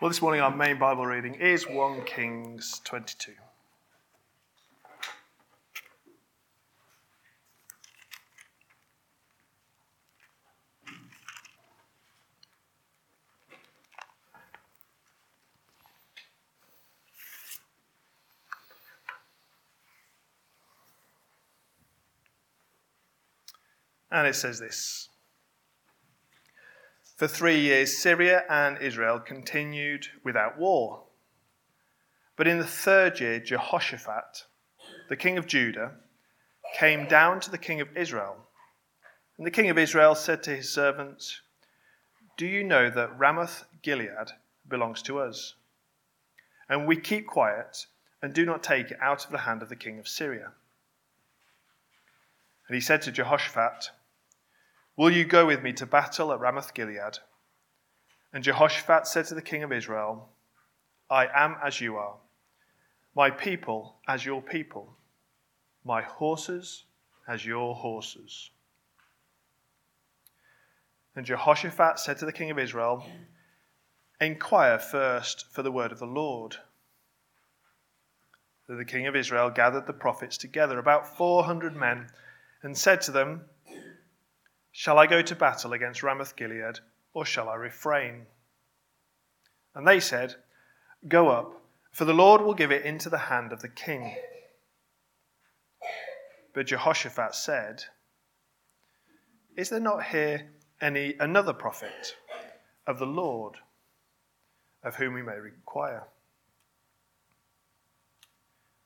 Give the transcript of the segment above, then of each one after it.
Well, this morning our main Bible reading is 1 Kings 22. And it says this For three years, Syria and Israel continued without war. But in the third year, Jehoshaphat, the king of Judah, came down to the king of Israel. And the king of Israel said to his servants, Do you know that Ramoth Gilead belongs to us? And we keep quiet and do not take it out of the hand of the king of Syria. And he said to Jehoshaphat, Will you go with me to battle at Ramoth Gilead? And Jehoshaphat said to the king of Israel, I am as you are, my people as your people, my horses as your horses. And Jehoshaphat said to the king of Israel, Inquire first for the word of the Lord. So the king of Israel gathered the prophets together, about 400 men, and said to them, Shall I go to battle against Ramoth Gilead, or shall I refrain? And they said, Go up, for the Lord will give it into the hand of the king. But Jehoshaphat said, Is there not here any another prophet of the Lord of whom we may inquire?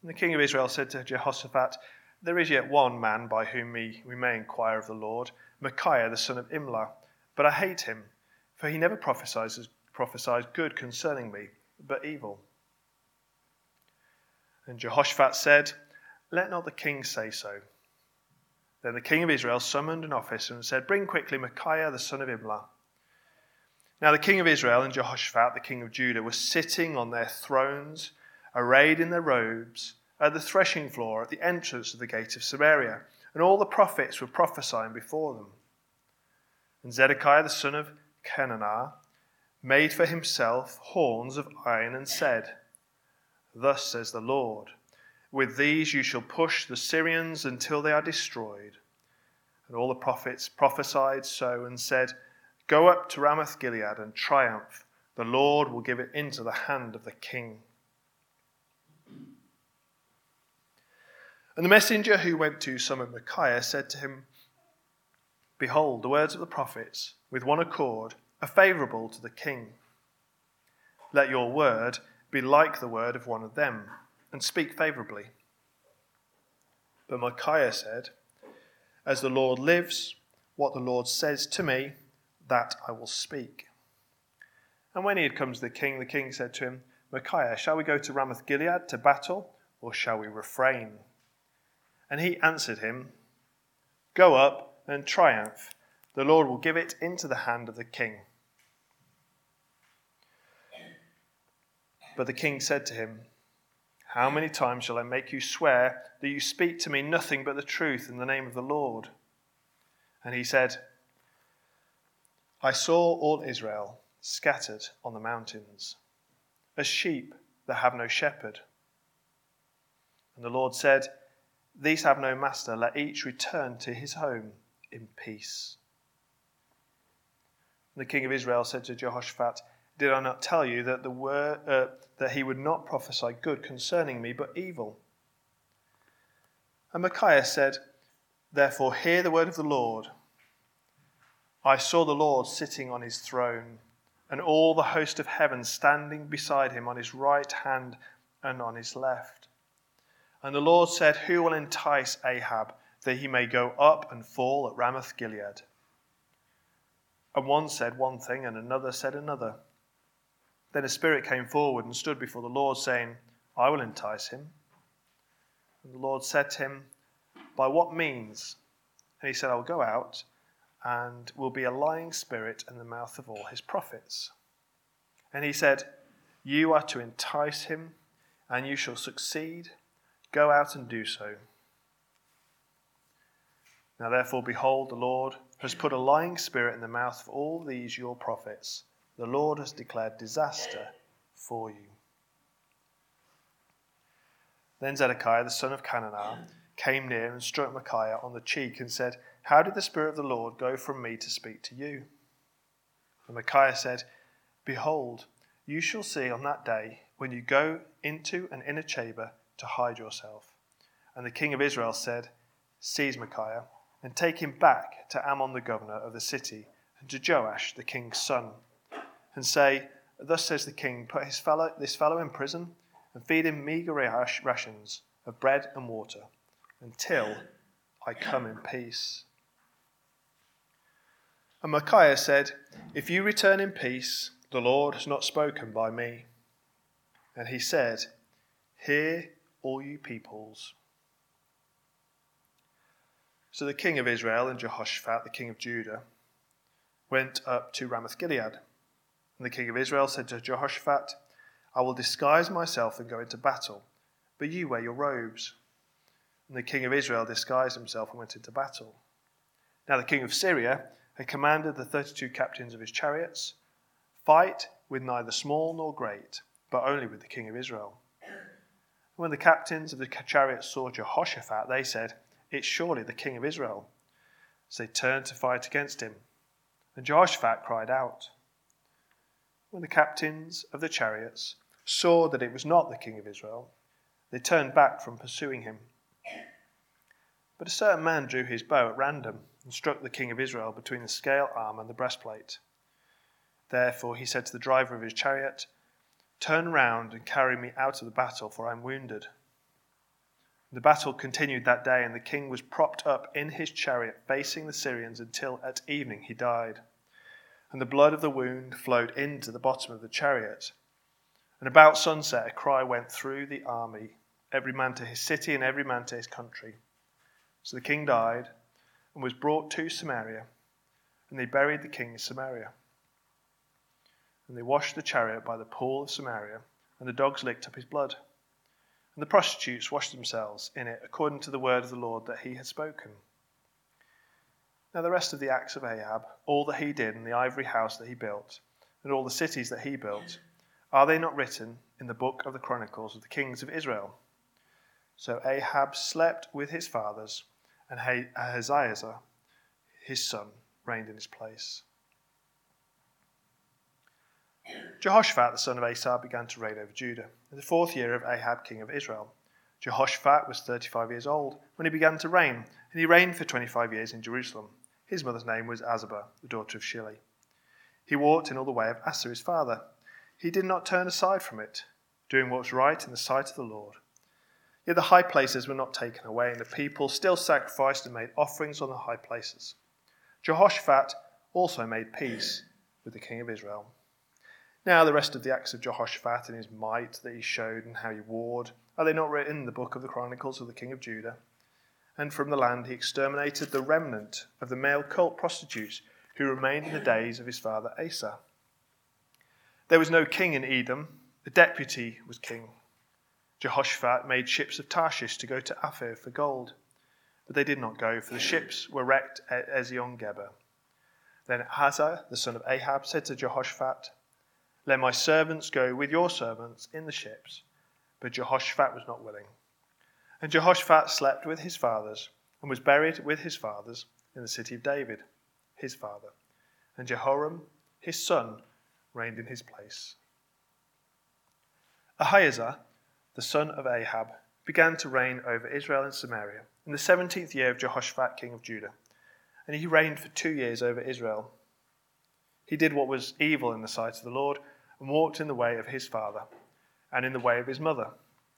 And the king of Israel said to Jehoshaphat, There is yet one man by whom we, we may inquire of the Lord Micaiah the son of Imlah. But I hate him, for he never prophesies, prophesies good concerning me, but evil. And Jehoshaphat said, Let not the king say so. Then the king of Israel summoned an officer and said, Bring quickly Micaiah the son of Imlah. Now the king of Israel and Jehoshaphat the king of Judah were sitting on their thrones, arrayed in their robes, at the threshing floor at the entrance of the gate of Samaria and all the prophets were prophesying before them. And Zedekiah the son of Chenaanah made for himself horns of iron and said, Thus says the Lord, with these you shall push the Syrians until they are destroyed. And all the prophets prophesied so and said, Go up to Ramoth Gilead and triumph. The Lord will give it into the hand of the king. And the messenger who went to summon Micaiah said to him, Behold, the words of the prophets, with one accord, are favourable to the king. Let your word be like the word of one of them, and speak favourably. But Micaiah said, As the Lord lives, what the Lord says to me, that I will speak. And when he had come to the king, the king said to him, Micaiah, shall we go to Ramoth Gilead to battle, or shall we refrain? And he answered him, Go up and triumph. The Lord will give it into the hand of the king. But the king said to him, How many times shall I make you swear that you speak to me nothing but the truth in the name of the Lord? And he said, I saw all Israel scattered on the mountains, as sheep that have no shepherd. And the Lord said, these have no master. Let each return to his home in peace. And The king of Israel said to Jehoshaphat, Did I not tell you that, the word, uh, that he would not prophesy good concerning me, but evil? And Micaiah said, Therefore, hear the word of the Lord. I saw the Lord sitting on his throne, and all the host of heaven standing beside him on his right hand and on his left. And the Lord said, Who will entice Ahab that he may go up and fall at Ramoth Gilead? And one said one thing, and another said another. Then a spirit came forward and stood before the Lord, saying, I will entice him. And the Lord said to him, By what means? And he said, I will go out and will be a lying spirit in the mouth of all his prophets. And he said, You are to entice him, and you shall succeed Go out and do so. Now, therefore, behold, the Lord has put a lying spirit in the mouth of all these your prophets. The Lord has declared disaster for you. Then Zedekiah, the son of Chenaanah, came near and struck Micaiah on the cheek and said, How did the Spirit of the Lord go from me to speak to you? And Micaiah said, Behold, you shall see on that day when you go into an inner chamber to hide yourself. And the king of Israel said, Seize Micaiah and take him back to Amon the governor of the city and to Joash the king's son, and say, Thus says the king, Put his fellow, this fellow in prison and feed him meager rations of bread and water until I come in peace. And Micaiah said, If you return in peace, the Lord has not spoken by me. And he said, Hear, all you peoples. So the king of Israel and Jehoshaphat, the king of Judah, went up to Ramoth Gilead. And the king of Israel said to Jehoshaphat, I will disguise myself and go into battle, but you wear your robes. And the king of Israel disguised himself and went into battle. Now the king of Syria had commanded the 32 captains of his chariots, Fight with neither small nor great but only with the king of Israel. When the captains of the chariots saw Jehoshaphat, they said, It's surely the king of Israel. So they turned to fight against him. And Jehoshaphat cried out. When the captains of the chariots saw that it was not the king of Israel, they turned back from pursuing him. But a certain man drew his bow at random and struck the king of Israel between the scale arm and the breastplate. Therefore he said to the driver of his chariot, Turn round and carry me out of the battle, for I am wounded. The battle continued that day, and the king was propped up in his chariot, facing the Syrians, until at evening he died. And the blood of the wound flowed into the bottom of the chariot. And about sunset, a cry went through the army, every man to his city and every man to his country. So the king died and was brought to Samaria, and they buried the king in Samaria. And they washed the chariot by the pool of Samaria, and the dogs licked up his blood. And the prostitutes washed themselves in it according to the word of the Lord that he had spoken. Now, the rest of the acts of Ahab, all that he did, and the ivory house that he built, and all the cities that he built, are they not written in the book of the Chronicles of the kings of Israel? So Ahab slept with his fathers, and Ahaziah, his son, reigned in his place. Jehoshaphat, the son of Asa, began to reign over Judah in the fourth year of Ahab, king of Israel. Jehoshaphat was 35 years old when he began to reign, and he reigned for 25 years in Jerusalem. His mother's name was Azubah, the daughter of Shili. He walked in all the way of Asa his father. He did not turn aside from it, doing what was right in the sight of the Lord. Yet the high places were not taken away, and the people still sacrificed and made offerings on the high places. Jehoshaphat also made peace with the king of Israel. Now, the rest of the acts of Jehoshaphat and his might that he showed and how he warred, are they not written in the book of the Chronicles of the king of Judah? And from the land he exterminated the remnant of the male cult prostitutes who remained in the days of his father Asa. There was no king in Edom, the deputy was king. Jehoshaphat made ships of Tarshish to go to Ophir for gold, but they did not go, for the ships were wrecked at Ezion Geber. Then Ahaziah, the son of Ahab, said to Jehoshaphat, let my servants go with your servants in the ships. But Jehoshaphat was not willing. And Jehoshaphat slept with his fathers and was buried with his fathers in the city of David, his father. And Jehoram, his son, reigned in his place. Ahaziah, the son of Ahab, began to reign over Israel and Samaria in the seventeenth year of Jehoshaphat, king of Judah. And he reigned for two years over Israel. He did what was evil in the sight of the Lord and walked in the way of his father, and in the way of his mother,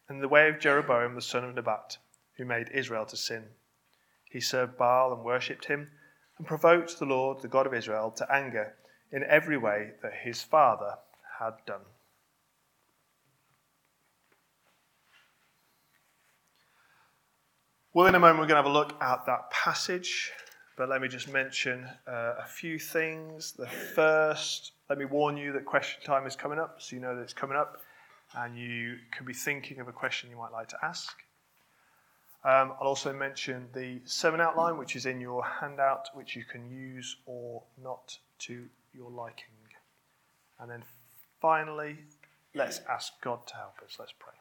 and in the way of Jeroboam the son of Nebat, who made Israel to sin. He served Baal and worshipped him, and provoked the Lord, the God of Israel, to anger in every way that his father had done. Well, in a moment, we're going to have a look at that passage, but let me just mention uh, a few things. The first let me warn you that question time is coming up, so you know that it's coming up, and you can be thinking of a question you might like to ask. Um, I'll also mention the sermon outline, which is in your handout, which you can use or not to your liking. And then finally, Let's ask God to help us. Let's pray.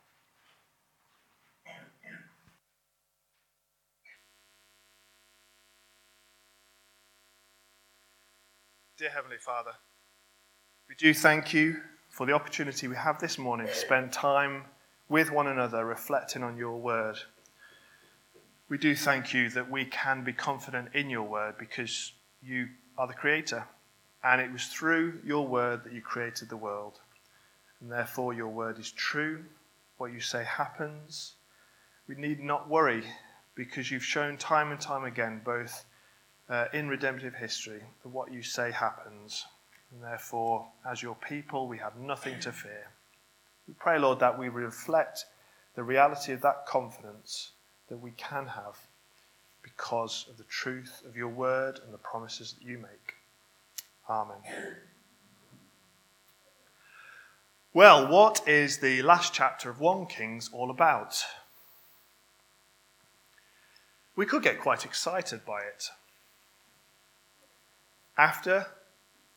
Dear Heavenly Father, we do thank you for the opportunity we have this morning to spend time with one another reflecting on your word. We do thank you that we can be confident in your word because you are the creator. And it was through your word that you created the world. And therefore, your word is true. What you say happens. We need not worry because you've shown time and time again, both uh, in redemptive history, that what you say happens. And therefore, as your people, we have nothing to fear. We pray, Lord, that we reflect the reality of that confidence that we can have because of the truth of your word and the promises that you make. Amen. Well, what is the last chapter of 1 Kings all about? We could get quite excited by it. After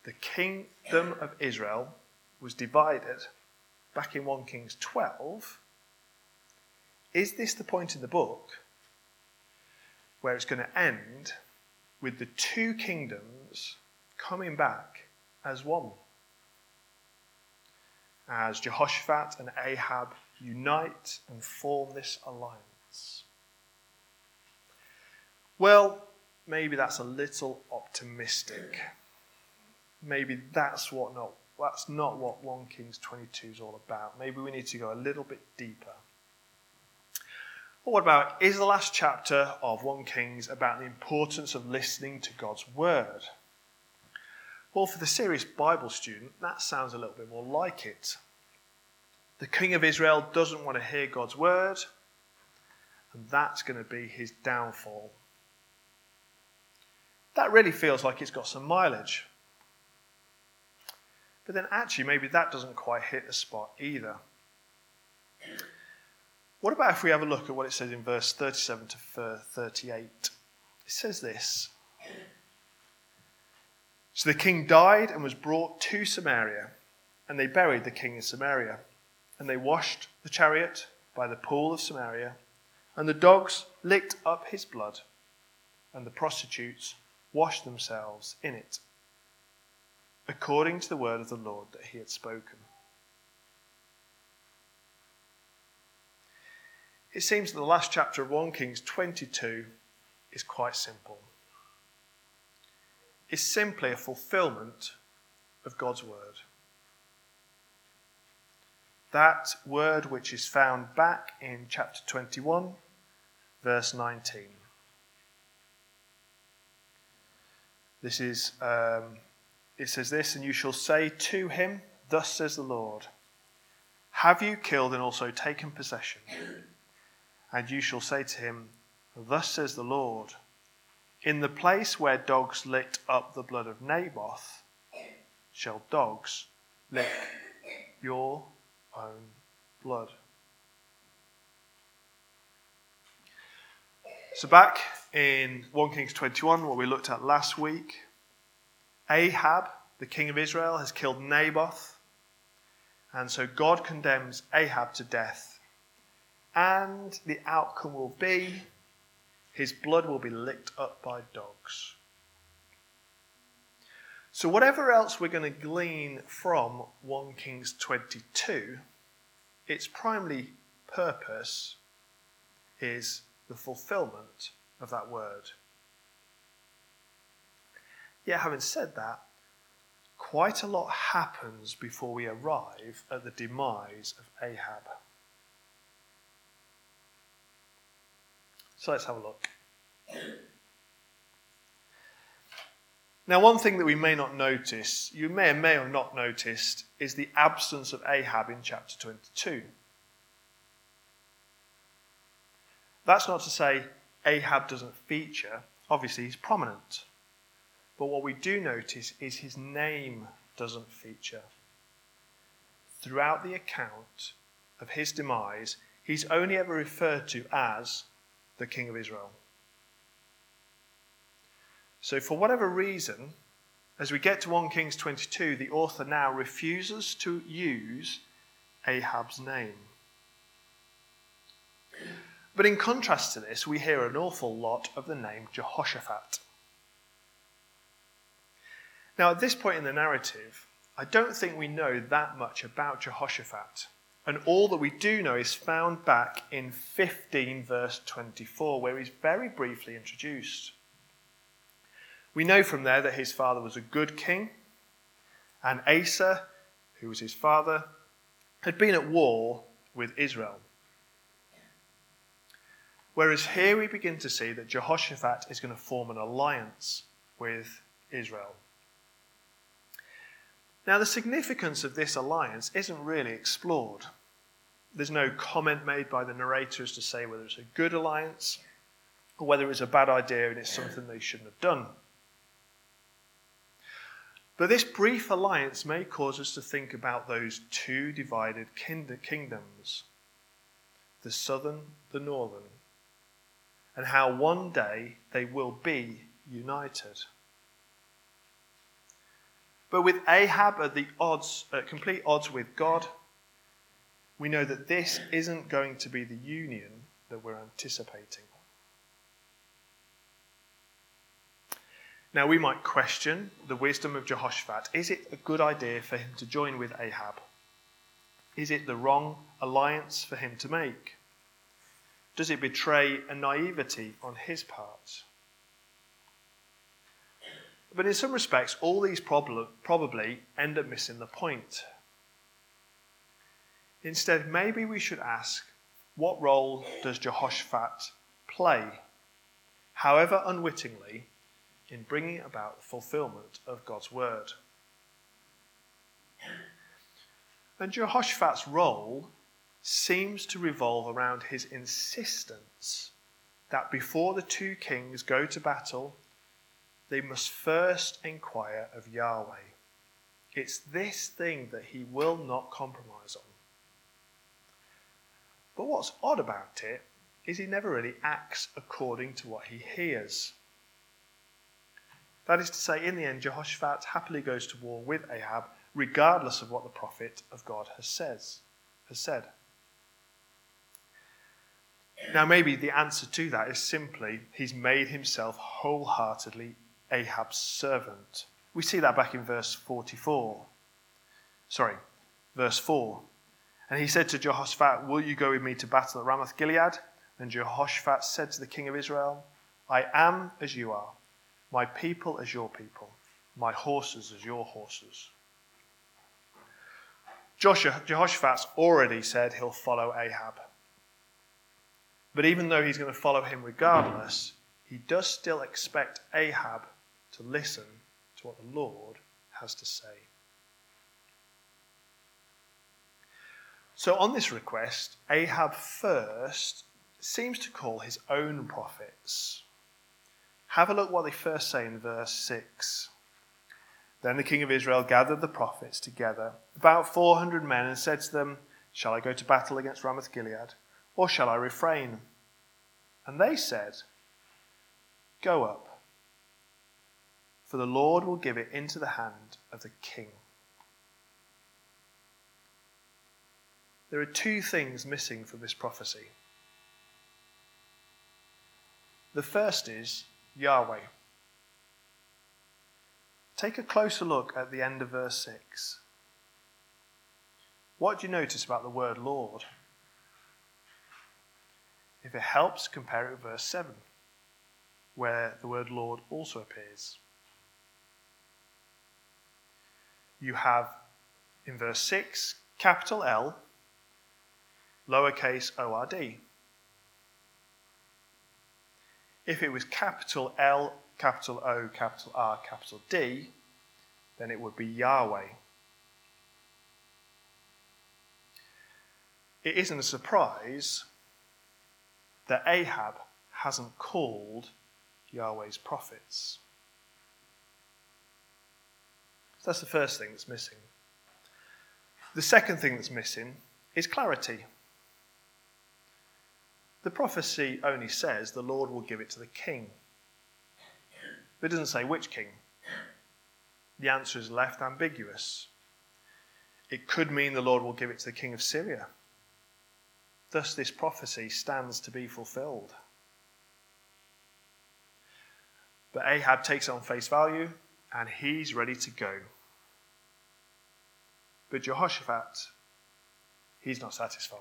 the kingdom of Israel was divided back in 1 Kings 12, is this the point in the book where it's going to end with the two kingdoms coming back as one? As Jehoshaphat and Ahab unite and form this alliance. Well, maybe that's a little optimistic. Maybe that's what not that's not what 1 Kings 22 is all about. Maybe we need to go a little bit deeper. What about is the last chapter of 1 Kings about the importance of listening to God's word? Well, for the serious Bible student, that sounds a little bit more like it. The king of Israel doesn't want to hear God's word, and that's going to be his downfall. That really feels like it's got some mileage. But then actually, maybe that doesn't quite hit the spot either. What about if we have a look at what it says in verse 37 to 38? It says this So the king died and was brought to Samaria, and they buried the king in Samaria. And they washed the chariot by the pool of Samaria, and the dogs licked up his blood, and the prostitutes washed themselves in it according to the word of the Lord that he had spoken. It seems that the last chapter of 1 Kings 22 is quite simple. It's simply a fulfillment of God's word. That word which is found back in chapter 21, verse 19. This is um, it says this, and you shall say to him, Thus says the Lord, Have you killed and also taken possession? And you shall say to him, Thus says the Lord, In the place where dogs licked up the blood of Naboth, shall dogs lick your own blood. So, back in 1 Kings 21, what we looked at last week, Ahab, the king of Israel, has killed Naboth. And so God condemns Ahab to death. And the outcome will be his blood will be licked up by dogs. So, whatever else we're going to glean from 1 Kings 22, its primary purpose is the fulfillment of that word. Yet, having said that, quite a lot happens before we arrive at the demise of Ahab. So let's have a look. Now, one thing that we may not notice, you may or may have not noticed, is the absence of Ahab in chapter 22. That's not to say Ahab doesn't feature, obviously, he's prominent. But what we do notice is his name doesn't feature. Throughout the account of his demise, he's only ever referred to as the King of Israel. So, for whatever reason, as we get to 1 Kings 22, the author now refuses to use Ahab's name. But in contrast to this, we hear an awful lot of the name Jehoshaphat. Now, at this point in the narrative, I don't think we know that much about Jehoshaphat. And all that we do know is found back in 15, verse 24, where he's very briefly introduced. We know from there that his father was a good king, and Asa, who was his father, had been at war with Israel. Whereas here we begin to see that Jehoshaphat is going to form an alliance with Israel. Now, the significance of this alliance isn't really explored. There's no comment made by the narrators to say whether it's a good alliance or whether it's a bad idea and it's something they shouldn't have done. But this brief alliance may cause us to think about those two divided kingdoms the southern, the northern, and how one day they will be united. But with Ahab at the odds, at complete odds with God, we know that this isn't going to be the union that we're anticipating. Now, we might question the wisdom of Jehoshaphat. Is it a good idea for him to join with Ahab? Is it the wrong alliance for him to make? Does it betray a naivety on his part? But in some respects, all these prob- probably end up missing the point. Instead, maybe we should ask what role does Jehoshaphat play, however unwittingly, in bringing about the fulfillment of God's word? And Jehoshaphat's role seems to revolve around his insistence that before the two kings go to battle, they must first inquire of Yahweh. It's this thing that he will not compromise on. But what's odd about it is he never really acts according to what he hears. That is to say, in the end, Jehoshaphat happily goes to war with Ahab, regardless of what the prophet of God has, says, has said. Now, maybe the answer to that is simply he's made himself wholeheartedly Ahab's servant. We see that back in verse 44. Sorry, verse 4. And he said to Jehoshaphat, Will you go with me to battle at Ramoth Gilead? And Jehoshaphat said to the king of Israel, I am as you are, my people as your people, my horses as your horses. Joshua, Jehoshaphat's already said he'll follow Ahab. But even though he's going to follow him regardless, he does still expect Ahab to listen to what the Lord has to say. So, on this request, Ahab first seems to call his own prophets. Have a look what they first say in verse 6. Then the king of Israel gathered the prophets together, about 400 men, and said to them, Shall I go to battle against Ramoth Gilead, or shall I refrain? And they said, Go up for the Lord will give it into the hand of the king. There are two things missing from this prophecy. The first is Yahweh. Take a closer look at the end of verse 6. What do you notice about the word Lord? If it helps, compare it with verse 7, where the word Lord also appears. You have in verse 6 capital L, lowercase ord. If it was capital L, capital O, capital R, capital D, then it would be Yahweh. It isn't a surprise that Ahab hasn't called Yahweh's prophets. That's the first thing that's missing. The second thing that's missing is clarity. The prophecy only says the Lord will give it to the king. But it doesn't say which king. The answer is left ambiguous. it could mean the Lord will give it to the king of Syria. Thus, this prophecy stands to be fulfilled. But Ahab takes it on face value and he's ready to go. But Jehoshaphat, he's not satisfied.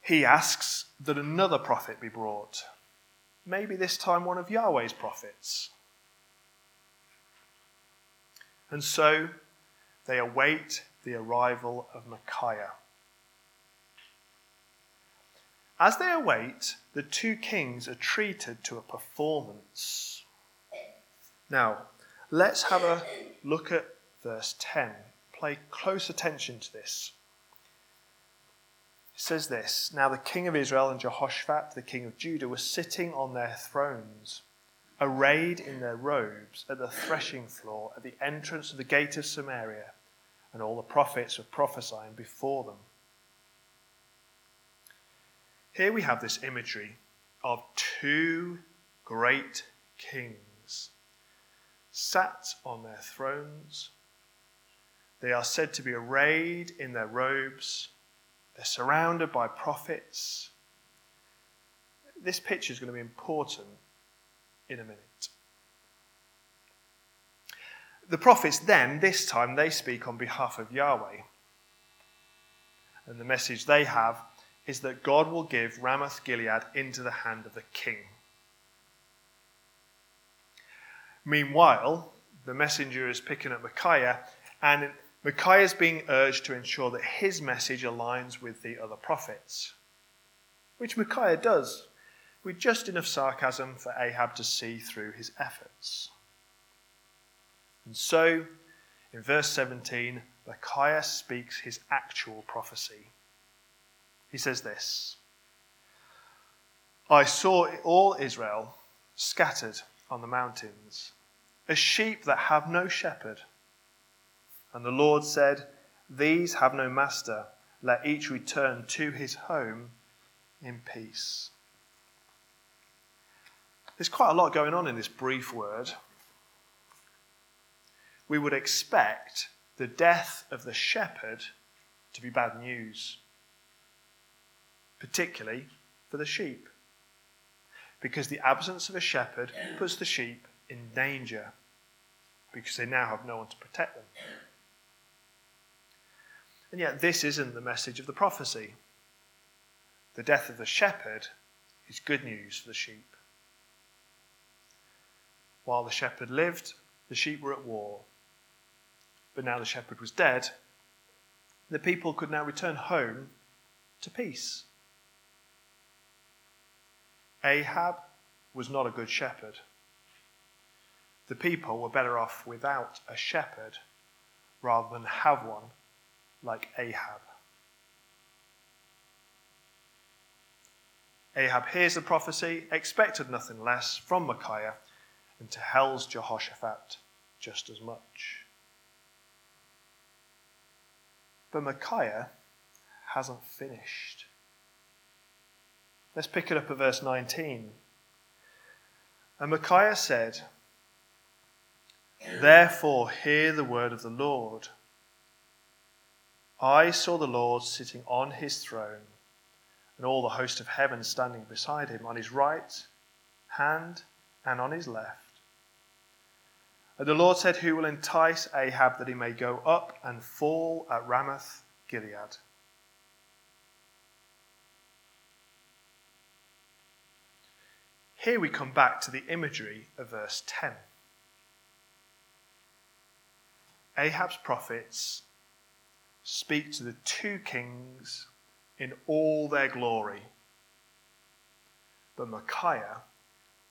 He asks that another prophet be brought, maybe this time one of Yahweh's prophets. And so they await the arrival of Micaiah. As they await, the two kings are treated to a performance. Now, let's have a look at verse 10. Pay close attention to this. It says this Now the king of Israel and Jehoshaphat, the king of Judah, were sitting on their thrones, arrayed in their robes, at the threshing floor at the entrance of the gate of Samaria, and all the prophets were prophesying before them. Here we have this imagery of two great kings sat on their thrones. They are said to be arrayed in their robes. They're surrounded by prophets. This picture is going to be important in a minute. The prophets then, this time, they speak on behalf of Yahweh. And the message they have is that God will give Ramoth Gilead into the hand of the king. Meanwhile, the messenger is picking up Micaiah, and Micaiah is being urged to ensure that his message aligns with the other prophets, which Micaiah does, with just enough sarcasm for Ahab to see through his efforts. And so, in verse 17, Micaiah speaks his actual prophecy. He says this I saw all Israel scattered on the mountains, as sheep that have no shepherd. And the Lord said, These have no master. Let each return to his home in peace. There's quite a lot going on in this brief word. We would expect the death of the shepherd to be bad news particularly for the sheep. Because the absence of a shepherd puts the sheep in danger, because they now have no one to protect them. And yet, this isn't the message of the prophecy. The death of the shepherd is good news for the sheep. While the shepherd lived, the sheep were at war. But now the shepherd was dead, the people could now return home to peace. Ahab was not a good shepherd. The people were better off without a shepherd rather than have one like Ahab. Ahab hears the prophecy, expected nothing less from Micaiah, and to hell's Jehoshaphat just as much. But Micaiah hasn't finished. Let's pick it up at verse 19. And Micaiah said, Therefore, hear the word of the Lord. I saw the Lord sitting on his throne, and all the host of heaven standing beside him, on his right hand and on his left. And the Lord said, Who will entice Ahab that he may go up and fall at Ramoth Gilead? Here we come back to the imagery of verse 10. Ahab's prophets speak to the two kings in all their glory. But Micaiah,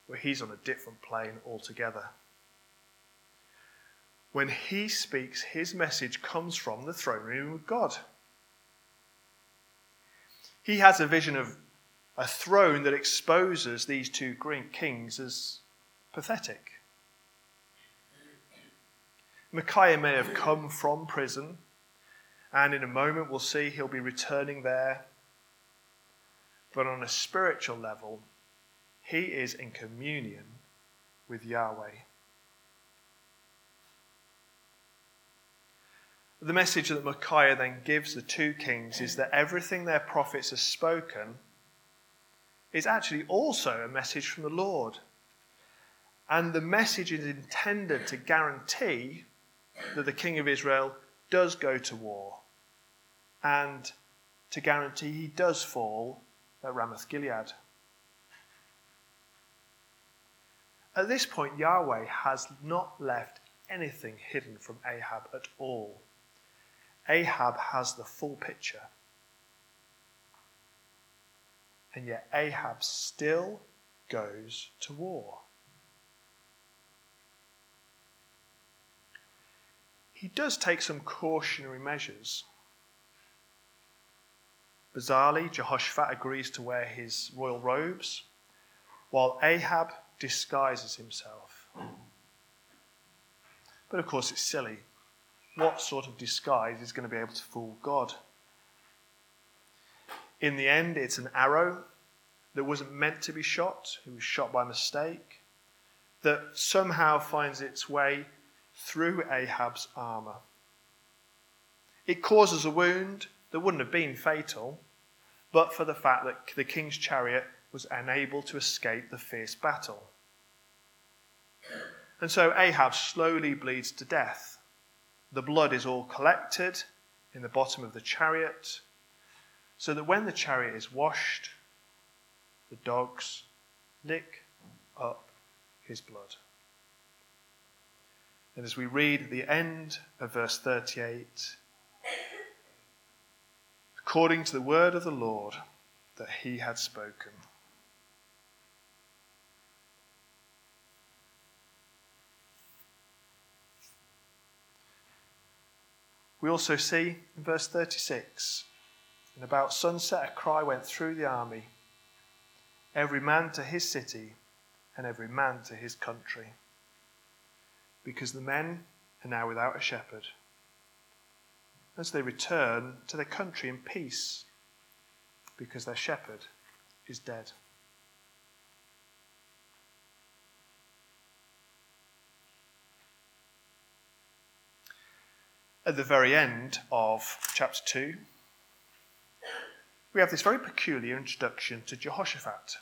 well, he's on a different plane altogether. When he speaks, his message comes from the throne room of God. He has a vision of a throne that exposes these two Greek kings as pathetic. Micaiah may have come from prison, and in a moment we'll see he'll be returning there. But on a spiritual level, he is in communion with Yahweh. the message that Micaiah then gives the two kings is that everything their prophets have spoken is actually also a message from the Lord. And the message is intended to guarantee that the king of Israel does go to war and to guarantee he does fall at Ramoth Gilead. At this point, Yahweh has not left anything hidden from Ahab at all. Ahab has the full picture. And yet, Ahab still goes to war. He does take some cautionary measures. Bizarrely, Jehoshaphat agrees to wear his royal robes, while Ahab disguises himself. But of course, it's silly. What sort of disguise is going to be able to fool God? In the end, it's an arrow that wasn't meant to be shot, it was shot by mistake, that somehow finds its way through Ahab's armour. It causes a wound that wouldn't have been fatal, but for the fact that the king's chariot was unable to escape the fierce battle. And so Ahab slowly bleeds to death. The blood is all collected in the bottom of the chariot, so that when the chariot is washed, the dogs lick up his blood. And as we read the end of verse 38, according to the word of the Lord that he had spoken. We also see in verse 36 and about sunset a cry went through the army every man to his city and every man to his country because the men are now without a shepherd. As they return to their country in peace, because their shepherd is dead. At the very end of chapter 2, we have this very peculiar introduction to Jehoshaphat.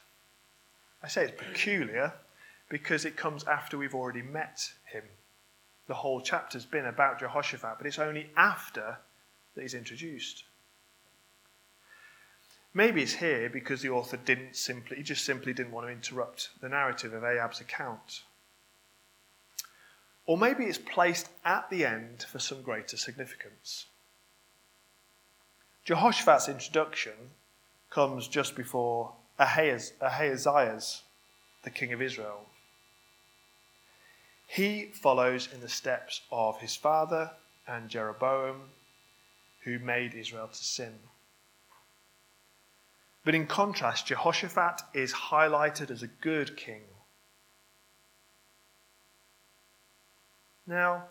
I say it's peculiar because it comes after we've already met him. The whole chapter's been about Jehoshaphat, but it's only after that he's introduced. Maybe it's here because the author didn't simply, he just simply didn't want to interrupt the narrative of Ahab's account. Or maybe it's placed at the end for some greater significance. Jehoshaphat's introduction comes just before Ahaz, Ahaziah's, the king of Israel. He follows in the steps of his father and Jeroboam, who made Israel to sin. But in contrast, Jehoshaphat is highlighted as a good king. Now,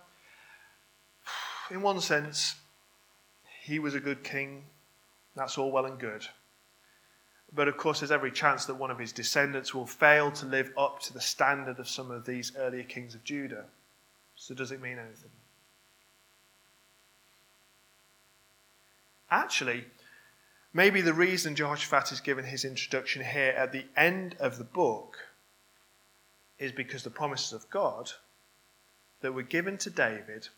in one sense, he was a good king. That's all well and good. But of course, there's every chance that one of his descendants will fail to live up to the standard of some of these earlier kings of Judah. So, does it mean anything? Actually, maybe the reason Jehoshaphat is given his introduction here at the end of the book is because the promises of God that were given to David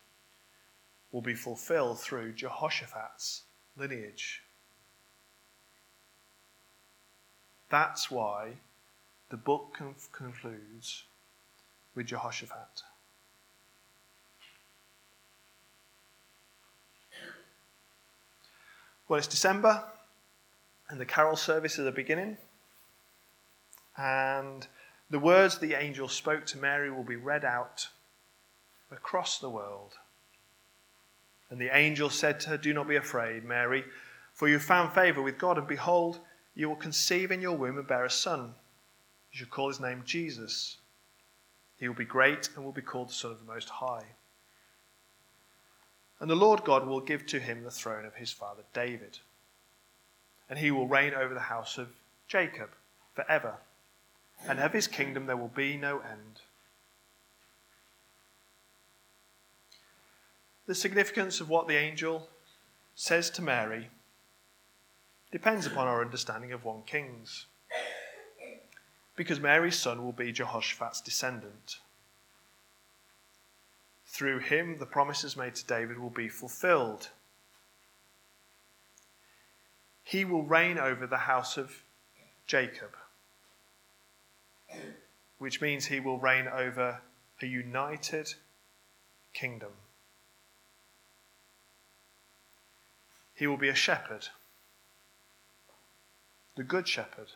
will be fulfilled through Jehoshaphat's lineage. That's why the book concludes with Jehoshaphat. Well, it's December, and the carol service is beginning. And the words the angel spoke to Mary will be read out across the world. And the angel said to her, Do not be afraid, Mary, for you found favor with God, and behold, you will conceive in your womb and bear a son. You shall call his name Jesus. He will be great and will be called the Son of the Most High. And the Lord God will give to him the throne of his father David. And he will reign over the house of Jacob forever. And of his kingdom there will be no end. the significance of what the angel says to Mary depends upon our understanding of 1 Kings. Because Mary's son will be Jehoshaphat's descendant. Through him, the promises made to David will be fulfilled. He will reign over the house of Jacob, which means he will reign over a united kingdom. He will be a shepherd, the good shepherd.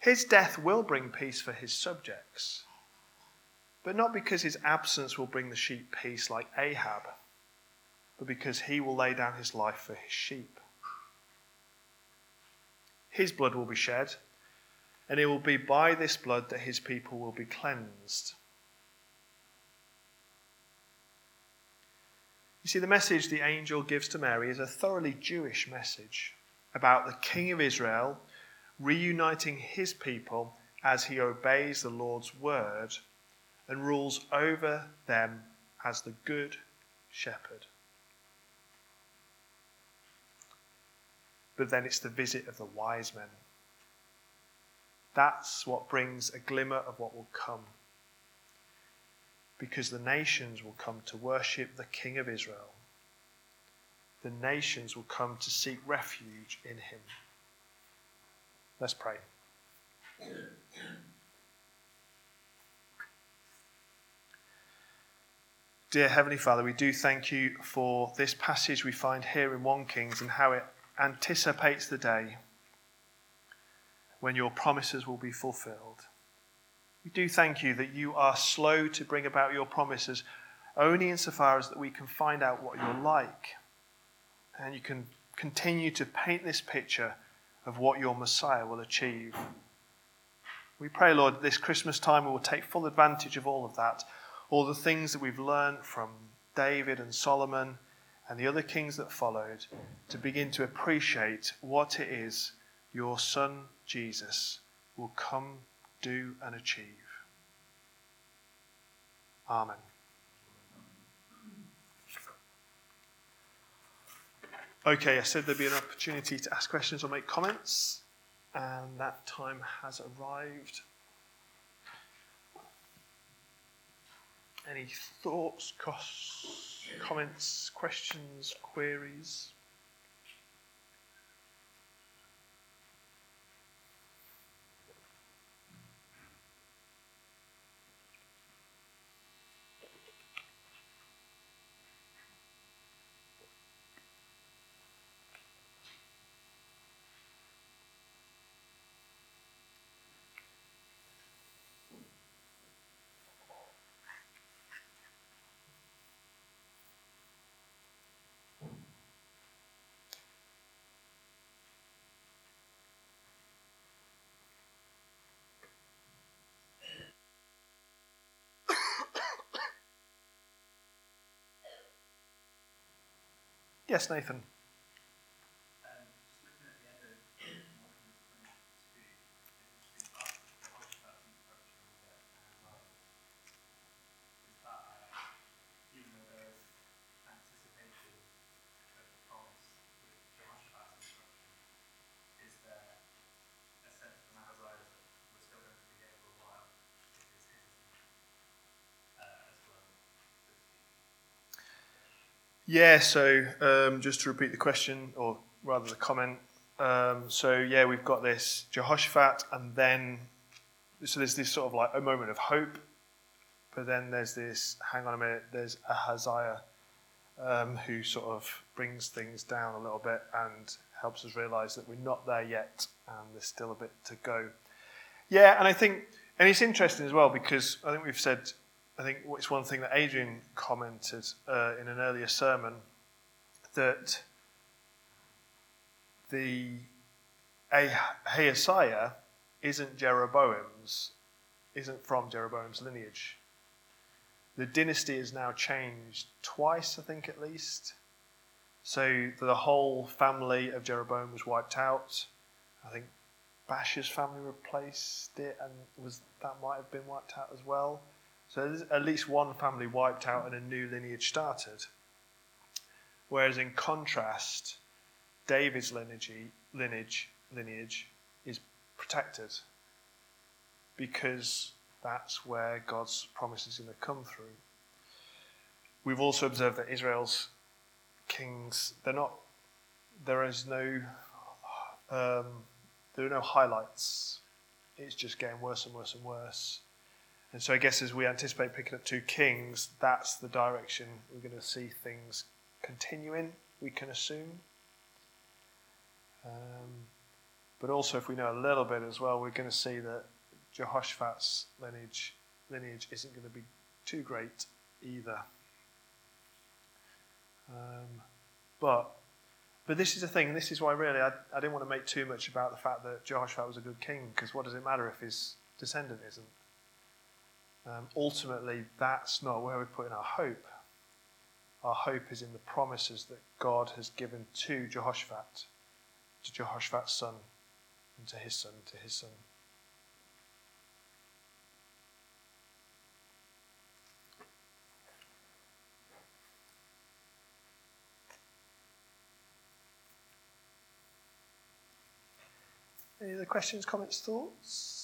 His death will bring peace for his subjects, but not because his absence will bring the sheep peace like Ahab, but because he will lay down his life for his sheep. His blood will be shed, and it will be by this blood that his people will be cleansed. You see, the message the angel gives to Mary is a thoroughly Jewish message about the King of Israel reuniting his people as he obeys the Lord's word and rules over them as the good shepherd. But then it's the visit of the wise men. That's what brings a glimmer of what will come because the nations will come to worship the King of Israel. The nations will come to seek refuge in him. Let's pray. Dear Heavenly Father, we do thank you for this passage we find here in 1 Kings and how it anticipates the day when your promises will be fulfilled. We do thank you that you are slow to bring about your promises only insofar as that we can find out what you're like. And you can continue to paint this picture of what your Messiah will achieve. We pray, Lord, this Christmas time we will take full advantage of all of that, all the things that we've learned from David and Solomon and the other kings that followed, to begin to appreciate what it is your Son Jesus will come do and achieve. Amen. Okay, I said there'd be an opportunity to ask questions or make comments, and that time has arrived. Any thoughts, costs, comments, questions, queries? Yes, Nathan. Yeah, so um, just to repeat the question, or rather the comment. Um, so, yeah, we've got this Jehoshaphat, and then, so there's this sort of like a moment of hope, but then there's this, hang on a minute, there's Ahaziah um, who sort of brings things down a little bit and helps us realize that we're not there yet and there's still a bit to go. Yeah, and I think, and it's interesting as well because I think we've said I think it's one thing that Adrian commented uh, in an earlier sermon that the Ahaziah isn't Jeroboam's, isn't from Jeroboam's lineage. The dynasty is now changed twice, I think at least. So the whole family of Jeroboam was wiped out. I think Baasha's family replaced it, and was that might have been wiped out as well. So there's at least one family wiped out and a new lineage started. Whereas in contrast, David's lineage, lineage, lineage is protected because that's where God's promise is going to come through. We've also observed that Israel's kings, they're not, there is no, um, there are no highlights. It's just getting worse and worse and worse. And so I guess as we anticipate picking up two kings, that's the direction we're going to see things continuing, we can assume. Um, but also, if we know a little bit as well, we're going to see that Jehoshaphat's lineage, lineage isn't going to be too great either. Um, but but this is the thing, and this is why really I, I didn't want to make too much about the fact that Jehoshaphat was a good king, because what does it matter if his descendant isn't? Um, ultimately, that's not where we're putting our hope. Our hope is in the promises that God has given to Jehoshaphat, to Jehoshaphat's son, and to his son, to his son. Any other questions, comments, thoughts?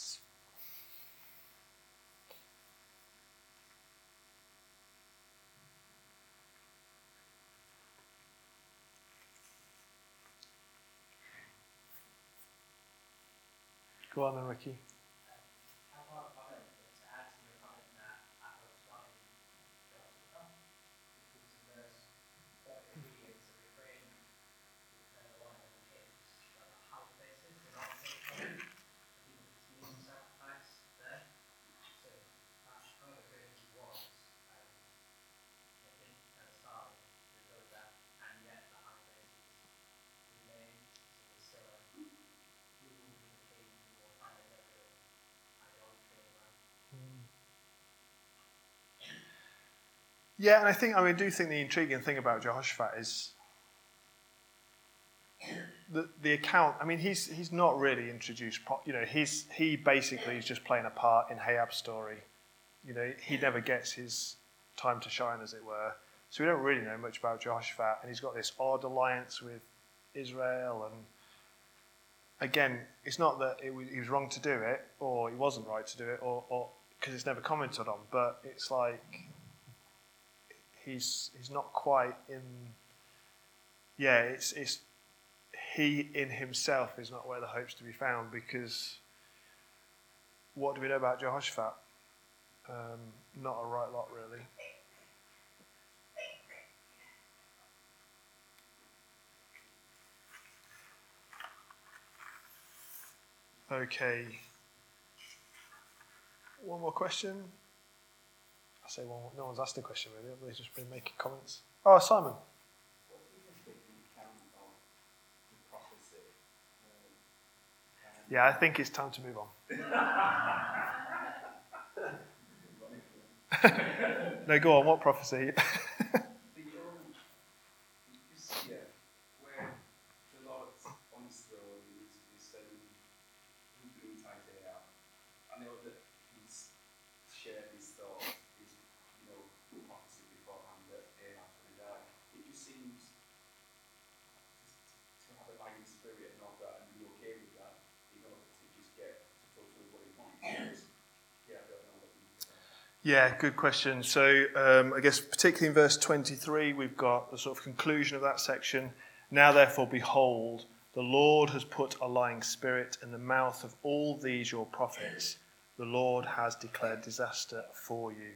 Go Yeah, and I think I mean, I do think the intriguing thing about Jehoshaphat is the the account. I mean, he's he's not really introduced. You know, he's he basically is just playing a part in Ahab's story. You know, he never gets his time to shine, as it were. So we don't really know much about Jehoshaphat, and he's got this odd alliance with Israel. And again, it's not that it was, he was wrong to do it, or he wasn't right to do it, or because it's never commented on. But it's like he's he's not quite in. Yeah, it's it's he in himself is not where the hope's to be found because what do we know about Jehoshaphat? Um, not a right lot, really. Okay. One more question. I say, well, no one's asked a question really. Everybody's just been making comments. Oh, Simon. Yeah, I think it's time to move on. no, go on. What prophecy? Yeah, good question. So, um, I guess particularly in verse 23, we've got the sort of conclusion of that section. Now, therefore, behold, the Lord has put a lying spirit in the mouth of all these your prophets. The Lord has declared disaster for you.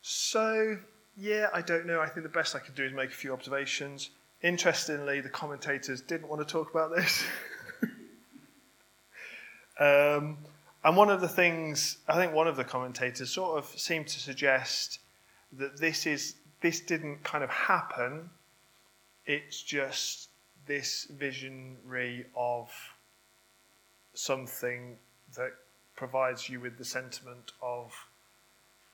So, yeah, I don't know. I think the best I could do is make a few observations. Interestingly, the commentators didn't want to talk about this. um, and one of the things, I think one of the commentators sort of seemed to suggest that this is this didn't kind of happen. It's just this visionary of something that provides you with the sentiment of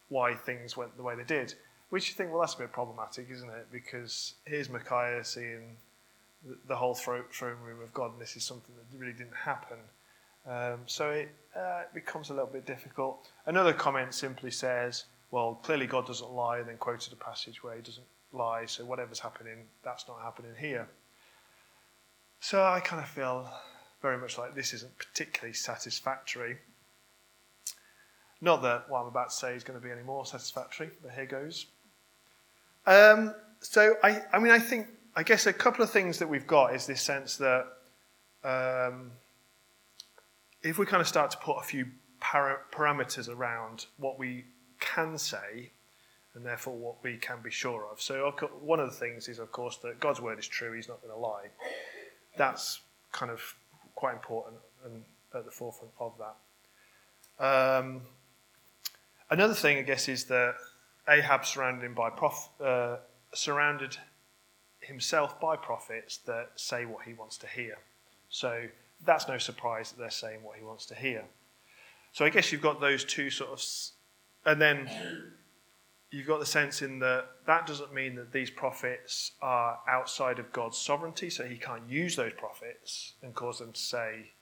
why things went the way they did. Which you think, well, that's a bit problematic, isn't it? Because here's Micaiah seeing the whole throne room of God, and this is something that really didn't happen. Um, so it, uh, it becomes a little bit difficult. Another comment simply says, well, clearly God doesn't lie, and then quoted a passage where he doesn't lie, so whatever's happening, that's not happening here. So I kind of feel very much like this isn't particularly satisfactory. Not that what I'm about to say is going to be any more satisfactory, but here goes. Um, so I, I mean, I think, I guess a couple of things that we've got is this sense that um, if we kind of start to put a few para- parameters around what we can say and therefore what we can be sure of. So one of the things is, of course, that God's word is true; He's not going to lie. That's kind of quite important and at the forefront of that. Um, another thing, I guess, is that Ahab surrounded him by prof- uh, surrounded himself by prophets that say what he wants to hear. So that's no surprise that they're saying what he wants to hear. So I guess you've got those two sort of, and then you've got the sense in that that doesn't mean that these prophets are outside of God's sovereignty, so he can't use those prophets and cause them to say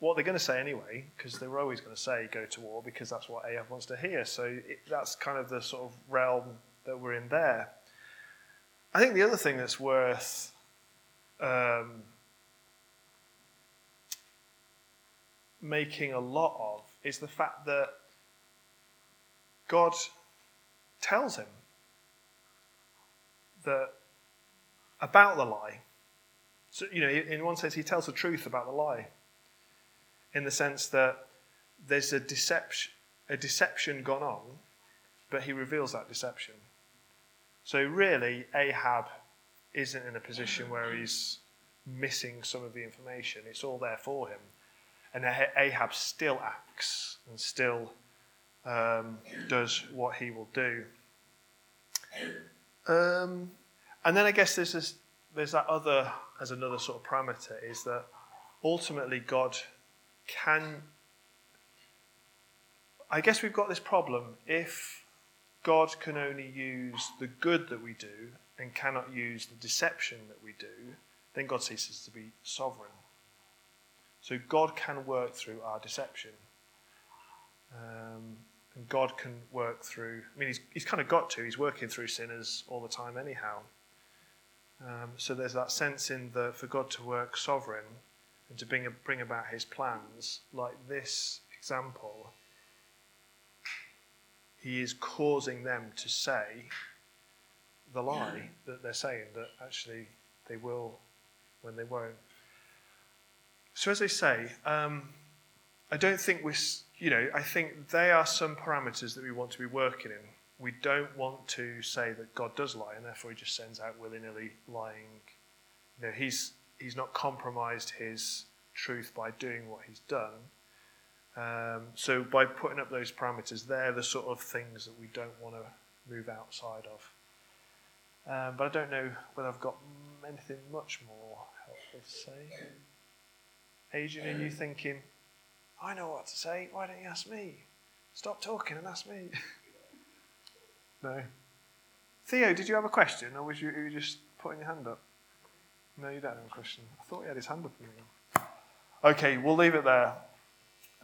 what they're going to say anyway, because they were always going to say go to war because that's what Ahab wants to hear. So it, that's kind of the sort of realm that we're in there. I think the other thing that's worth um, making a lot of is the fact that God tells him that about the lie. So, you know, in one sense, he tells the truth about the lie, in the sense that there's a deception, a deception gone on, but he reveals that deception. So, really, Ahab isn't in a position where he's missing some of the information. It's all there for him. And Ahab still acts and still um, does what he will do. Um, and then I guess there's this, there's that other as another sort of parameter is that ultimately God can. I guess we've got this problem if God can only use the good that we do and cannot use the deception that we do, then God ceases to be sovereign. So God can work through our deception. Um, and God can work through, I mean, he's, he's kind of got to, he's working through sinners all the time, anyhow. Um, so there's that sense in the, for God to work sovereign and to bring, bring about his plans, like this example, he is causing them to say the lie that they're saying, that actually they will when they won't. So, as I say, um, I don't think we're you know, I think they are some parameters that we want to be working in. We don't want to say that God does lie, and therefore He just sends out willy nilly lying. You know, He's He's not compromised His truth by doing what He's done. Um, so by putting up those parameters, they're the sort of things that we don't want to move outside of. Um, but I don't know whether I've got anything much more helpful to say. Adrian, are you thinking? I know what to say. Why don't you ask me? Stop talking and ask me. no. Theo, did you have a question, or was you, you just putting your hand up? No, you don't have a question. I thought he had his hand up. Okay, we'll leave it there.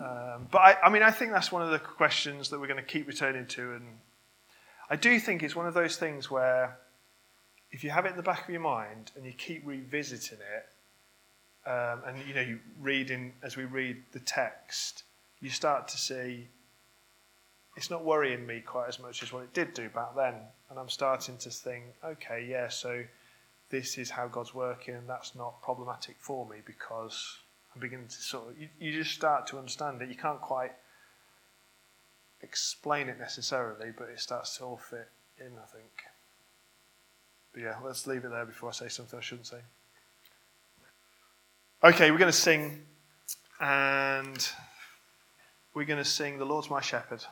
Um, but I, I mean, I think that's one of the questions that we're going to keep returning to, and I do think it's one of those things where if you have it in the back of your mind and you keep revisiting it, um, and you know, you read in as we read the text, you start to see it's not worrying me quite as much as what it did do back then. And I'm starting to think, okay, yeah, so this is how God's working, and that's not problematic for me because I'm beginning to sort of, you, you just start to understand it. You can't quite explain it necessarily, but it starts to all fit in, I think. But yeah, let's leave it there before I say something I shouldn't say. Okay, we're going to sing, and we're going to sing The Lord's My Shepherd.